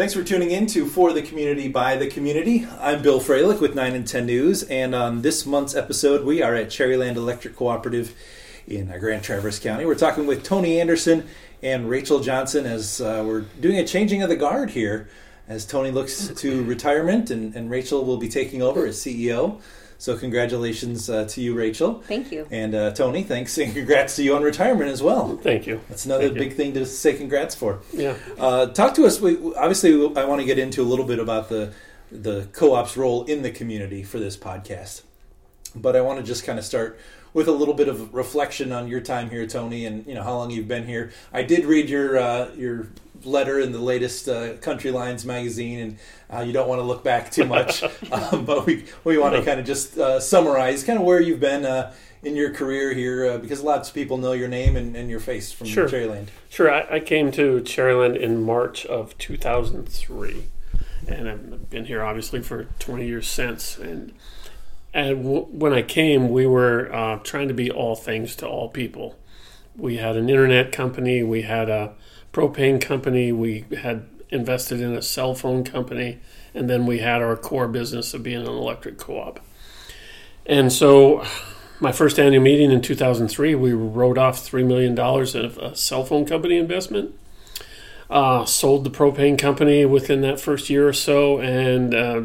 Thanks for tuning in to For the Community by the Community. I'm Bill Froehlich with 9 and 10 News, and on this month's episode, we are at Cherryland Electric Cooperative in uh, Grand Traverse County. We're talking with Tony Anderson and Rachel Johnson as uh, we're doing a changing of the guard here as Tony looks to retirement and, and Rachel will be taking over as CEO. So congratulations uh, to you, Rachel. Thank you. And uh, Tony, thanks, and congrats to you on retirement as well. Thank you. That's another Thank big thing to say congrats for. Yeah. Uh, talk to us. We, obviously, I want to get into a little bit about the the co-op's role in the community for this podcast, but I want to just kind of start with a little bit of reflection on your time here, Tony, and you know how long you've been here. I did read your uh, your letter in the latest uh, Country Lines magazine, and uh, you don't want to look back too much, um, but we we want to kind of just uh, summarize kind of where you've been uh, in your career here, uh, because lots of people know your name and, and your face from Sure. Cherryland. Sure. I, I came to Cherryland in March of 2003, and I've been here obviously for 20 years since. And and w- when I came, we were uh, trying to be all things to all people. We had an internet company, we had a propane company, we had invested in a cell phone company, and then we had our core business of being an electric co-op. And so my first annual meeting in 2003, we wrote off $3 million of a cell phone company investment. Uh, sold the propane company within that first year or so and uh,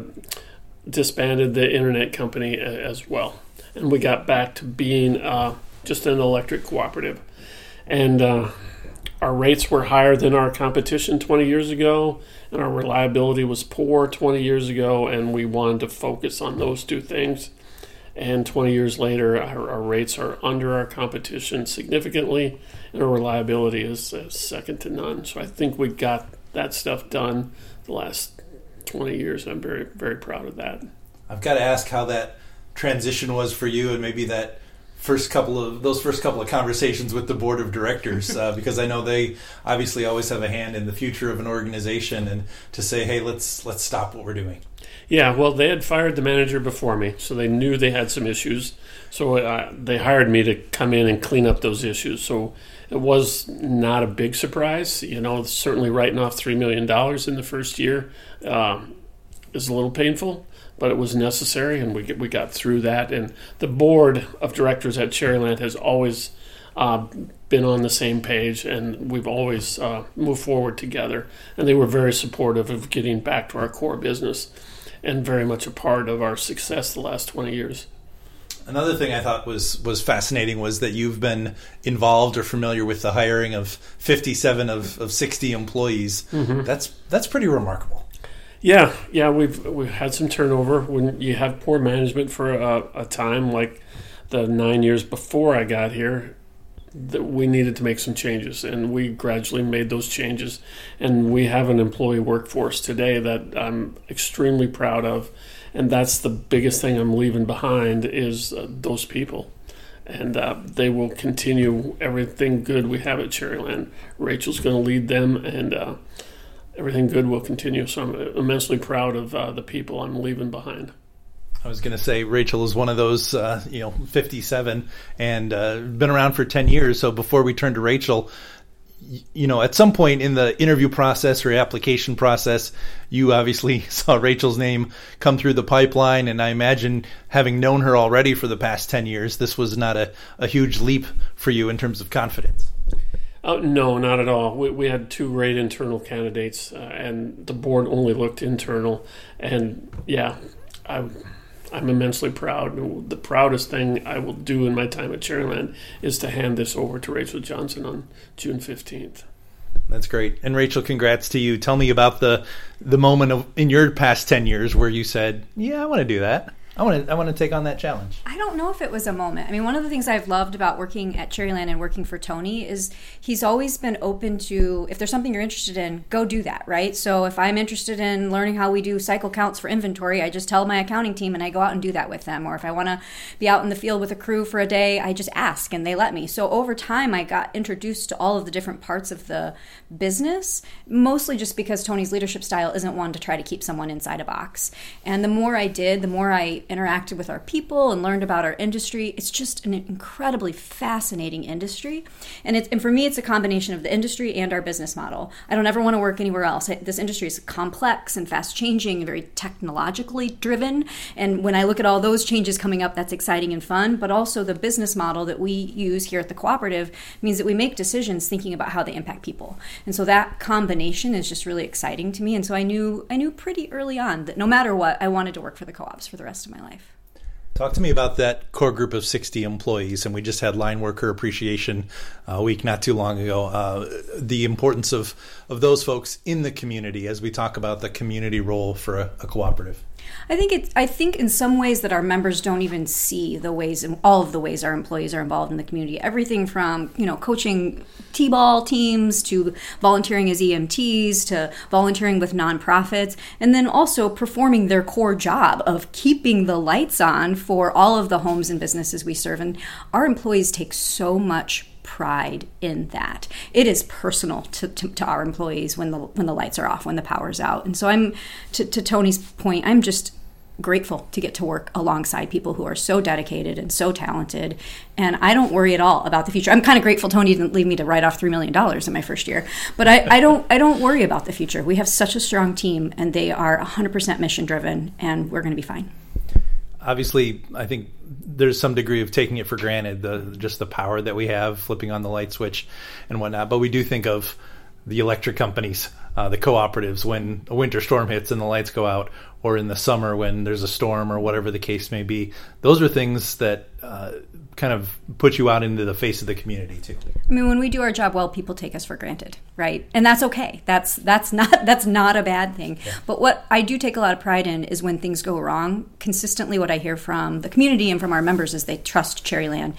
disbanded the internet company a- as well. And we got back to being uh, just an electric cooperative. And uh, our rates were higher than our competition 20 years ago, and our reliability was poor 20 years ago, and we wanted to focus on those two things and 20 years later, our, our rates are under our competition significantly, and our reliability is uh, second to none. So I think we got that stuff done the last 20 years. I'm very, very proud of that. I've got to ask how that transition was for you, and maybe that first couple of those first couple of conversations with the board of directors, uh, because I know they obviously always have a hand in the future of an organization, and to say, hey, let's let's stop what we're doing. Yeah, well, they had fired the manager before me, so they knew they had some issues. So uh, they hired me to come in and clean up those issues. So it was not a big surprise. You know, certainly writing off $3 million in the first year uh, is a little painful, but it was necessary, and we, get, we got through that. And the board of directors at Cherryland has always uh, been on the same page, and we've always uh, moved forward together. And they were very supportive of getting back to our core business and very much a part of our success the last 20 years. Another thing I thought was was fascinating was that you've been involved or familiar with the hiring of 57 of, of 60 employees. That's that's pretty remarkable. Yeah, yeah, we've we've had some turnover when you have poor management for a, a time like the nine years before I got here. That we needed to make some changes, and we gradually made those changes. And we have an employee workforce today that I'm extremely proud of, and that's the biggest thing I'm leaving behind is uh, those people. And uh, they will continue everything good we have at Cherryland. Rachel's going to lead them, and uh, everything good will continue. So I'm immensely proud of uh, the people I'm leaving behind. I was going to say Rachel is one of those, uh, you know, 57 and uh, been around for 10 years. So before we turn to Rachel, you know, at some point in the interview process or application process, you obviously saw Rachel's name come through the pipeline. And I imagine having known her already for the past 10 years, this was not a, a huge leap for you in terms of confidence. Oh, no, not at all. We, we had two great internal candidates, uh, and the board only looked internal. And yeah, I, I'm immensely proud. The proudest thing I will do in my time at Cherryland is to hand this over to Rachel Johnson on June 15th. That's great. And Rachel, congrats to you. Tell me about the the moment of in your past 10 years where you said, "Yeah, I want to do that. I want to I want to take on that challenge." I don't know if it was a moment. I mean, one of the things I've loved about working at Cherryland and working for Tony is he's always been open to if there's something you're interested in, go do that, right? So if I'm interested in learning how we do cycle counts for inventory, I just tell my accounting team and I go out and do that with them. Or if I want to be out in the field with a crew for a day, I just ask and they let me. So over time, I got introduced to all of the different parts of the business, mostly just because Tony's leadership style isn't one to try to keep someone inside a box. And the more I did, the more I interacted with our people and learned about our industry. It's just an incredibly fascinating industry. And, it's, and for me, it's a combination of the industry and our business model. I don't ever want to work anywhere else. This industry is complex and fast changing very technologically driven. And when I look at all those changes coming up, that's exciting and fun. But also, the business model that we use here at the cooperative means that we make decisions thinking about how they impact people. And so that combination is just really exciting to me. And so I knew I knew pretty early on that no matter what, I wanted to work for the co-ops for the rest of my life. Talk to me about that core group of 60 employees. And we just had line worker appreciation a week not too long ago. Uh, the importance of, of those folks in the community as we talk about the community role for a, a cooperative. I think. I think in some ways that our members don't even see the ways, and all of the ways our employees are involved in the community. Everything from you know coaching t-ball teams to volunteering as EMTs to volunteering with nonprofits, and then also performing their core job of keeping the lights on for all of the homes and businesses we serve. And our employees take so much pride in that. It is personal to, to, to, our employees when the when the lights are off, when the power's out. And so I'm to, to Tony's point, I'm just grateful to get to work alongside people who are so dedicated and so talented. And I don't worry at all about the future. I'm kind of grateful Tony didn't leave me to write off three million dollars in my first year. But I, I don't I don't worry about the future. We have such a strong team and they are 100% mission driven and we're going to be fine obviously, I think there's some degree of taking it for granted the just the power that we have flipping on the light switch and whatnot. But we do think of the electric companies, uh, the cooperatives, when a winter storm hits and the lights go out, or in the summer when there's a storm or whatever the case may be. Those are things that uh, kind of put you out into the face of the community too. I mean, when we do our job well, people take us for granted, right? And that's okay. That's that's not that's not a bad thing. Yeah. But what I do take a lot of pride in is when things go wrong. Consistently, what I hear from the community and from our members is they trust Cherryland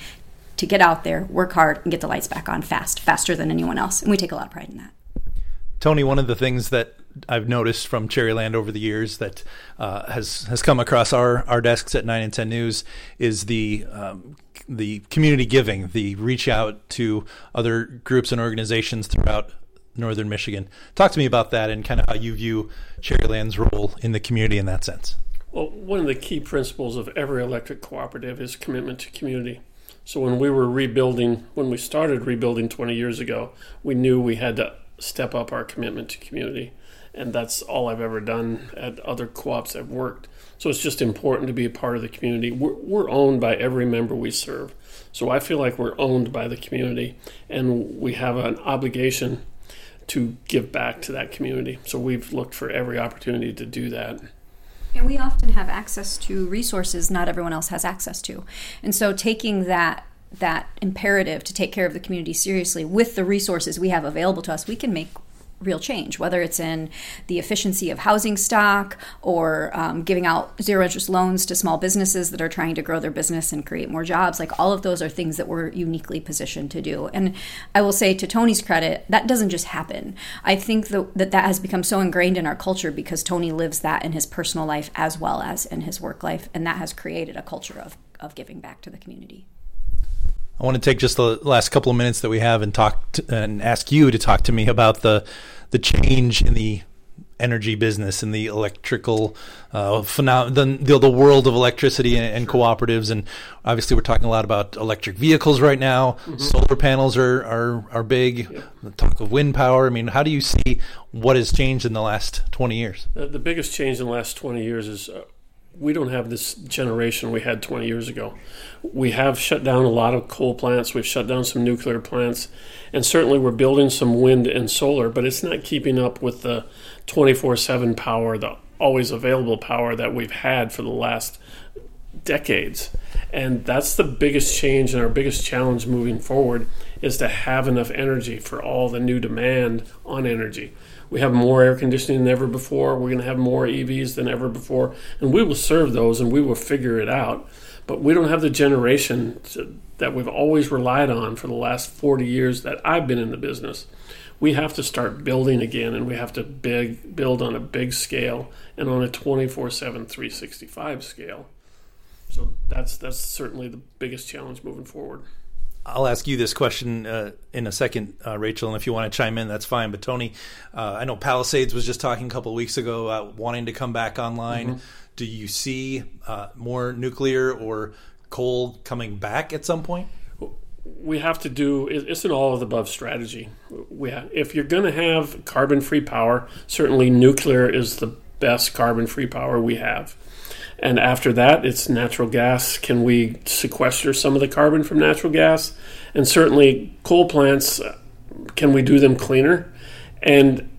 to get out there, work hard, and get the lights back on fast, faster than anyone else. And we take a lot of pride in that. Tony, one of the things that I've noticed from Cherryland over the years that uh, has has come across our, our desks at nine and ten news is the um, the community giving, the reach out to other groups and organizations throughout northern Michigan. Talk to me about that and kind of how you view Cherryland's role in the community in that sense. Well, one of the key principles of every electric cooperative is commitment to community. So when we were rebuilding, when we started rebuilding 20 years ago, we knew we had to step up our commitment to community. And that's all I've ever done at other co ops I've worked. So it's just important to be a part of the community. We're, we're, owned by every member we serve. So I feel like we're owned by the community and we have an obligation to give back to that community. So we've looked for every opportunity to do that. And we often have access to resources not everyone else has access to. And so taking that that imperative to take care of the community seriously with the resources we have available to us, we can make real change, whether it's in the efficiency of housing stock or um, giving out zero interest loans to small businesses that are trying to grow their business and create more jobs. Like all of those are things that we're uniquely positioned to do. And I will say, to Tony's credit, that doesn't just happen. I think that that, that has become so ingrained in our culture because Tony lives that in his personal life as well as in his work life. And that has created a culture of, of giving back to the community. I want to take just the last couple of minutes that we have and talk to, and ask you to talk to me about the the change in the energy business and the electrical uh, the, the, the world of electricity and, and, cooperatives. And obviously we're talking a lot about electric vehicles right now. Mm-hmm. solar panels are are, are big. Yep. the talk of wind power. I mean how do you see what has changed in the last 20 years? The, the biggest change in the last 20 years is uh, we don't have this generation we had 20 years ago. We have shut down a lot of coal plants, we've shut down some nuclear plants, and certainly we're building some wind and solar, but it's not keeping up with the 24 7 power, the always available power that we've had for the last decades. And that's the biggest change and our biggest challenge moving forward is to have enough energy for all the new demand on energy. We have more air conditioning than ever before. We're going to have more EVs than ever before. And we will serve those and we will figure it out. But we don't have the generation to, that we've always relied on for the last 40 years that I've been in the business. We have to start building again and we have to big, build on a big scale and on a 24 7, 365 scale. So that's, that's certainly the biggest challenge moving forward. I'll ask you this question uh, in a second, uh, Rachel, and if you want to chime in, that's fine. But Tony, uh, I know Palisades was just talking a couple of weeks ago about wanting to come back online. Mm-hmm. do you see uh, more nuclear or coal coming back at some point? we have to do it's an all of the above strategy. We have, if you're going to have carbon free power, certainly nuclear is the best carbon free power we have. And after that, it's natural gas. Can we sequester some of the carbon from natural gas? And certainly, coal plants, can we do them cleaner? And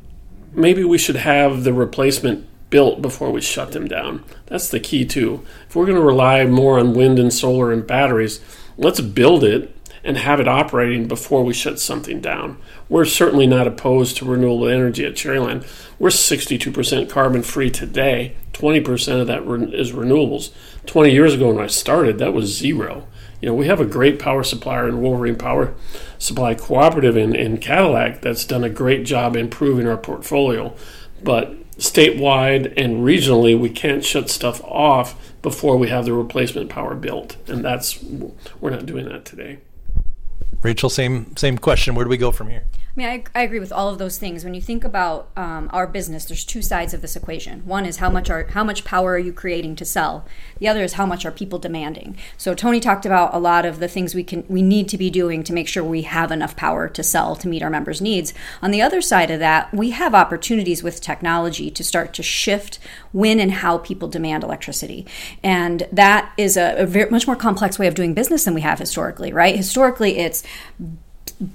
maybe we should have the replacement built before we shut them down. That's the key, too. If we're going to rely more on wind and solar and batteries, let's build it and have it operating before we shut something down. We're certainly not opposed to renewable energy at Cherryland. We're 62% carbon free today. 20% of that is renewables. 20 years ago when I started, that was zero. You know, we have a great power supplier in Wolverine Power Supply Cooperative in, in Cadillac that's done a great job improving our portfolio. But statewide and regionally, we can't shut stuff off before we have the replacement power built. And that's, we're not doing that today. Rachel, same same question. Where do we go from here? I mean, I, I agree with all of those things. When you think about um, our business, there's two sides of this equation. One is how much are how much power are you creating to sell. The other is how much are people demanding. So Tony talked about a lot of the things we can we need to be doing to make sure we have enough power to sell to meet our members' needs. On the other side of that, we have opportunities with technology to start to shift when and how people demand electricity, and that is a, a very, much more complex way of doing business than we have historically. Right? Historically, it's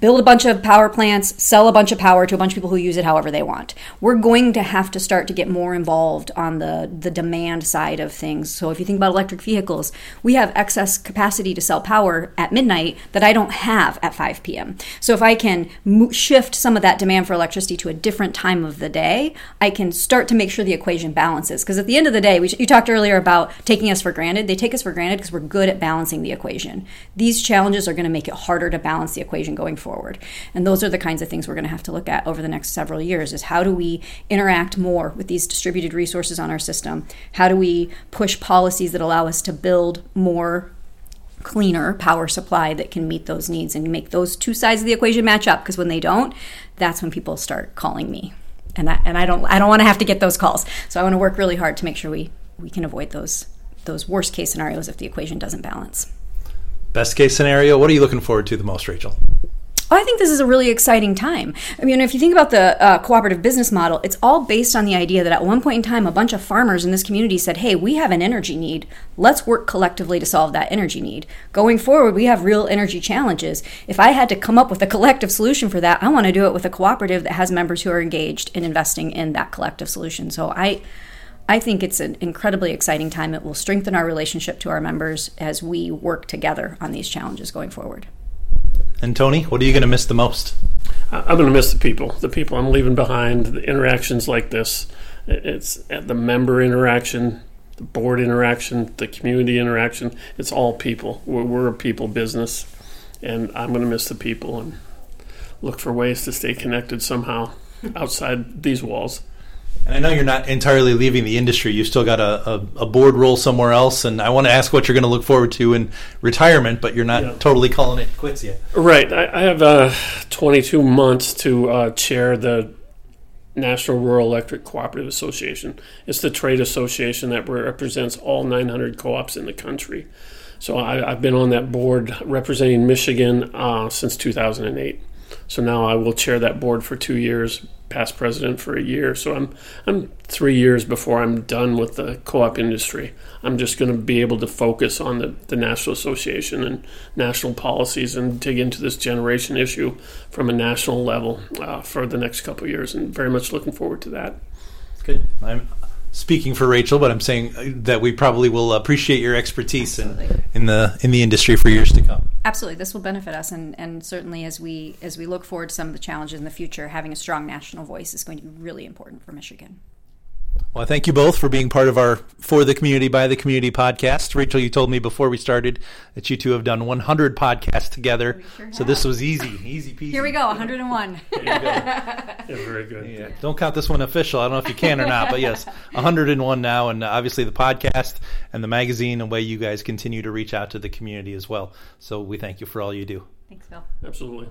build a bunch of power plants, sell a bunch of power to a bunch of people who use it however they want. We're going to have to start to get more involved on the, the demand side of things. So if you think about electric vehicles, we have excess capacity to sell power at midnight that I don't have at 5 p.m. So if I can mo- shift some of that demand for electricity to a different time of the day, I can start to make sure the equation balances. Because at the end of the day, we, you talked earlier about taking us for granted. They take us for granted because we're good at balancing the equation. These challenges are going to make it harder to balance the equation going going forward. And those are the kinds of things we're going to have to look at over the next several years is how do we interact more with these distributed resources on our system? How do we push policies that allow us to build more cleaner power supply that can meet those needs and make those two sides of the equation match up because when they don't, that's when people start calling me. And that, and I don't I don't want to have to get those calls. So I want to work really hard to make sure we we can avoid those those worst case scenarios if the equation doesn't balance. Best case scenario, what are you looking forward to the most, Rachel? I think this is a really exciting time. I mean, if you think about the uh, cooperative business model, it's all based on the idea that at one point in time, a bunch of farmers in this community said, hey, we have an energy need. Let's work collectively to solve that energy need. Going forward, we have real energy challenges. If I had to come up with a collective solution for that, I want to do it with a cooperative that has members who are engaged in investing in that collective solution. So I. I think it's an incredibly exciting time. It will strengthen our relationship to our members as we work together on these challenges going forward. And Tony, what are you going to miss the most? I'm going to miss the people. The people I'm leaving behind. The interactions like this. It's uh, the member interaction, the board interaction, the community interaction. It's all people. We're, we're a people business, and I'm going to miss the people and look for ways to stay connected somehow outside these walls. And I know you're not entirely leaving the industry. You've still got a, a, a board role somewhere else. And I want to ask what you're going to look forward to in retirement, but you're not yeah. totally calling it quits yet. Right. I, I have uh, 22 months to uh, chair the National Rural Electric Cooperative Association. It's the trade association that represents all 900 co ops in the country. So I, have been on that board representing Michigan uh, since 2008. So now I will chair that board for two years, past president for a year. So I'm I'm three years before I'm done with the co-op industry. I'm just going to be able to focus on the, the National Association and national policies and dig into this generation issue from a national level uh, for the next couple years, and very much looking forward to that. Good. I'm speaking for Rachel, but I'm saying uh, that we probably will appreciate your expertise in, in the in the industry for years to come. Absolutely, this will benefit us, and, and certainly as we as we look forward to some of the challenges in the future, having a strong national voice is going to be really important for Michigan. Well, I thank you both for being part of our For the Community by the Community podcast. Rachel, you told me before we started that you two have done 100 podcasts together. Sure so this was easy, easy peasy. Here we go, 101. Go. yeah, very good. Yeah. Don't count this one official. I don't know if you can or not, but yes, 101 now. And obviously the podcast and the magazine, and way you guys continue to reach out to the community as well. So we thank you for all you do. Thanks, Phil. Absolutely.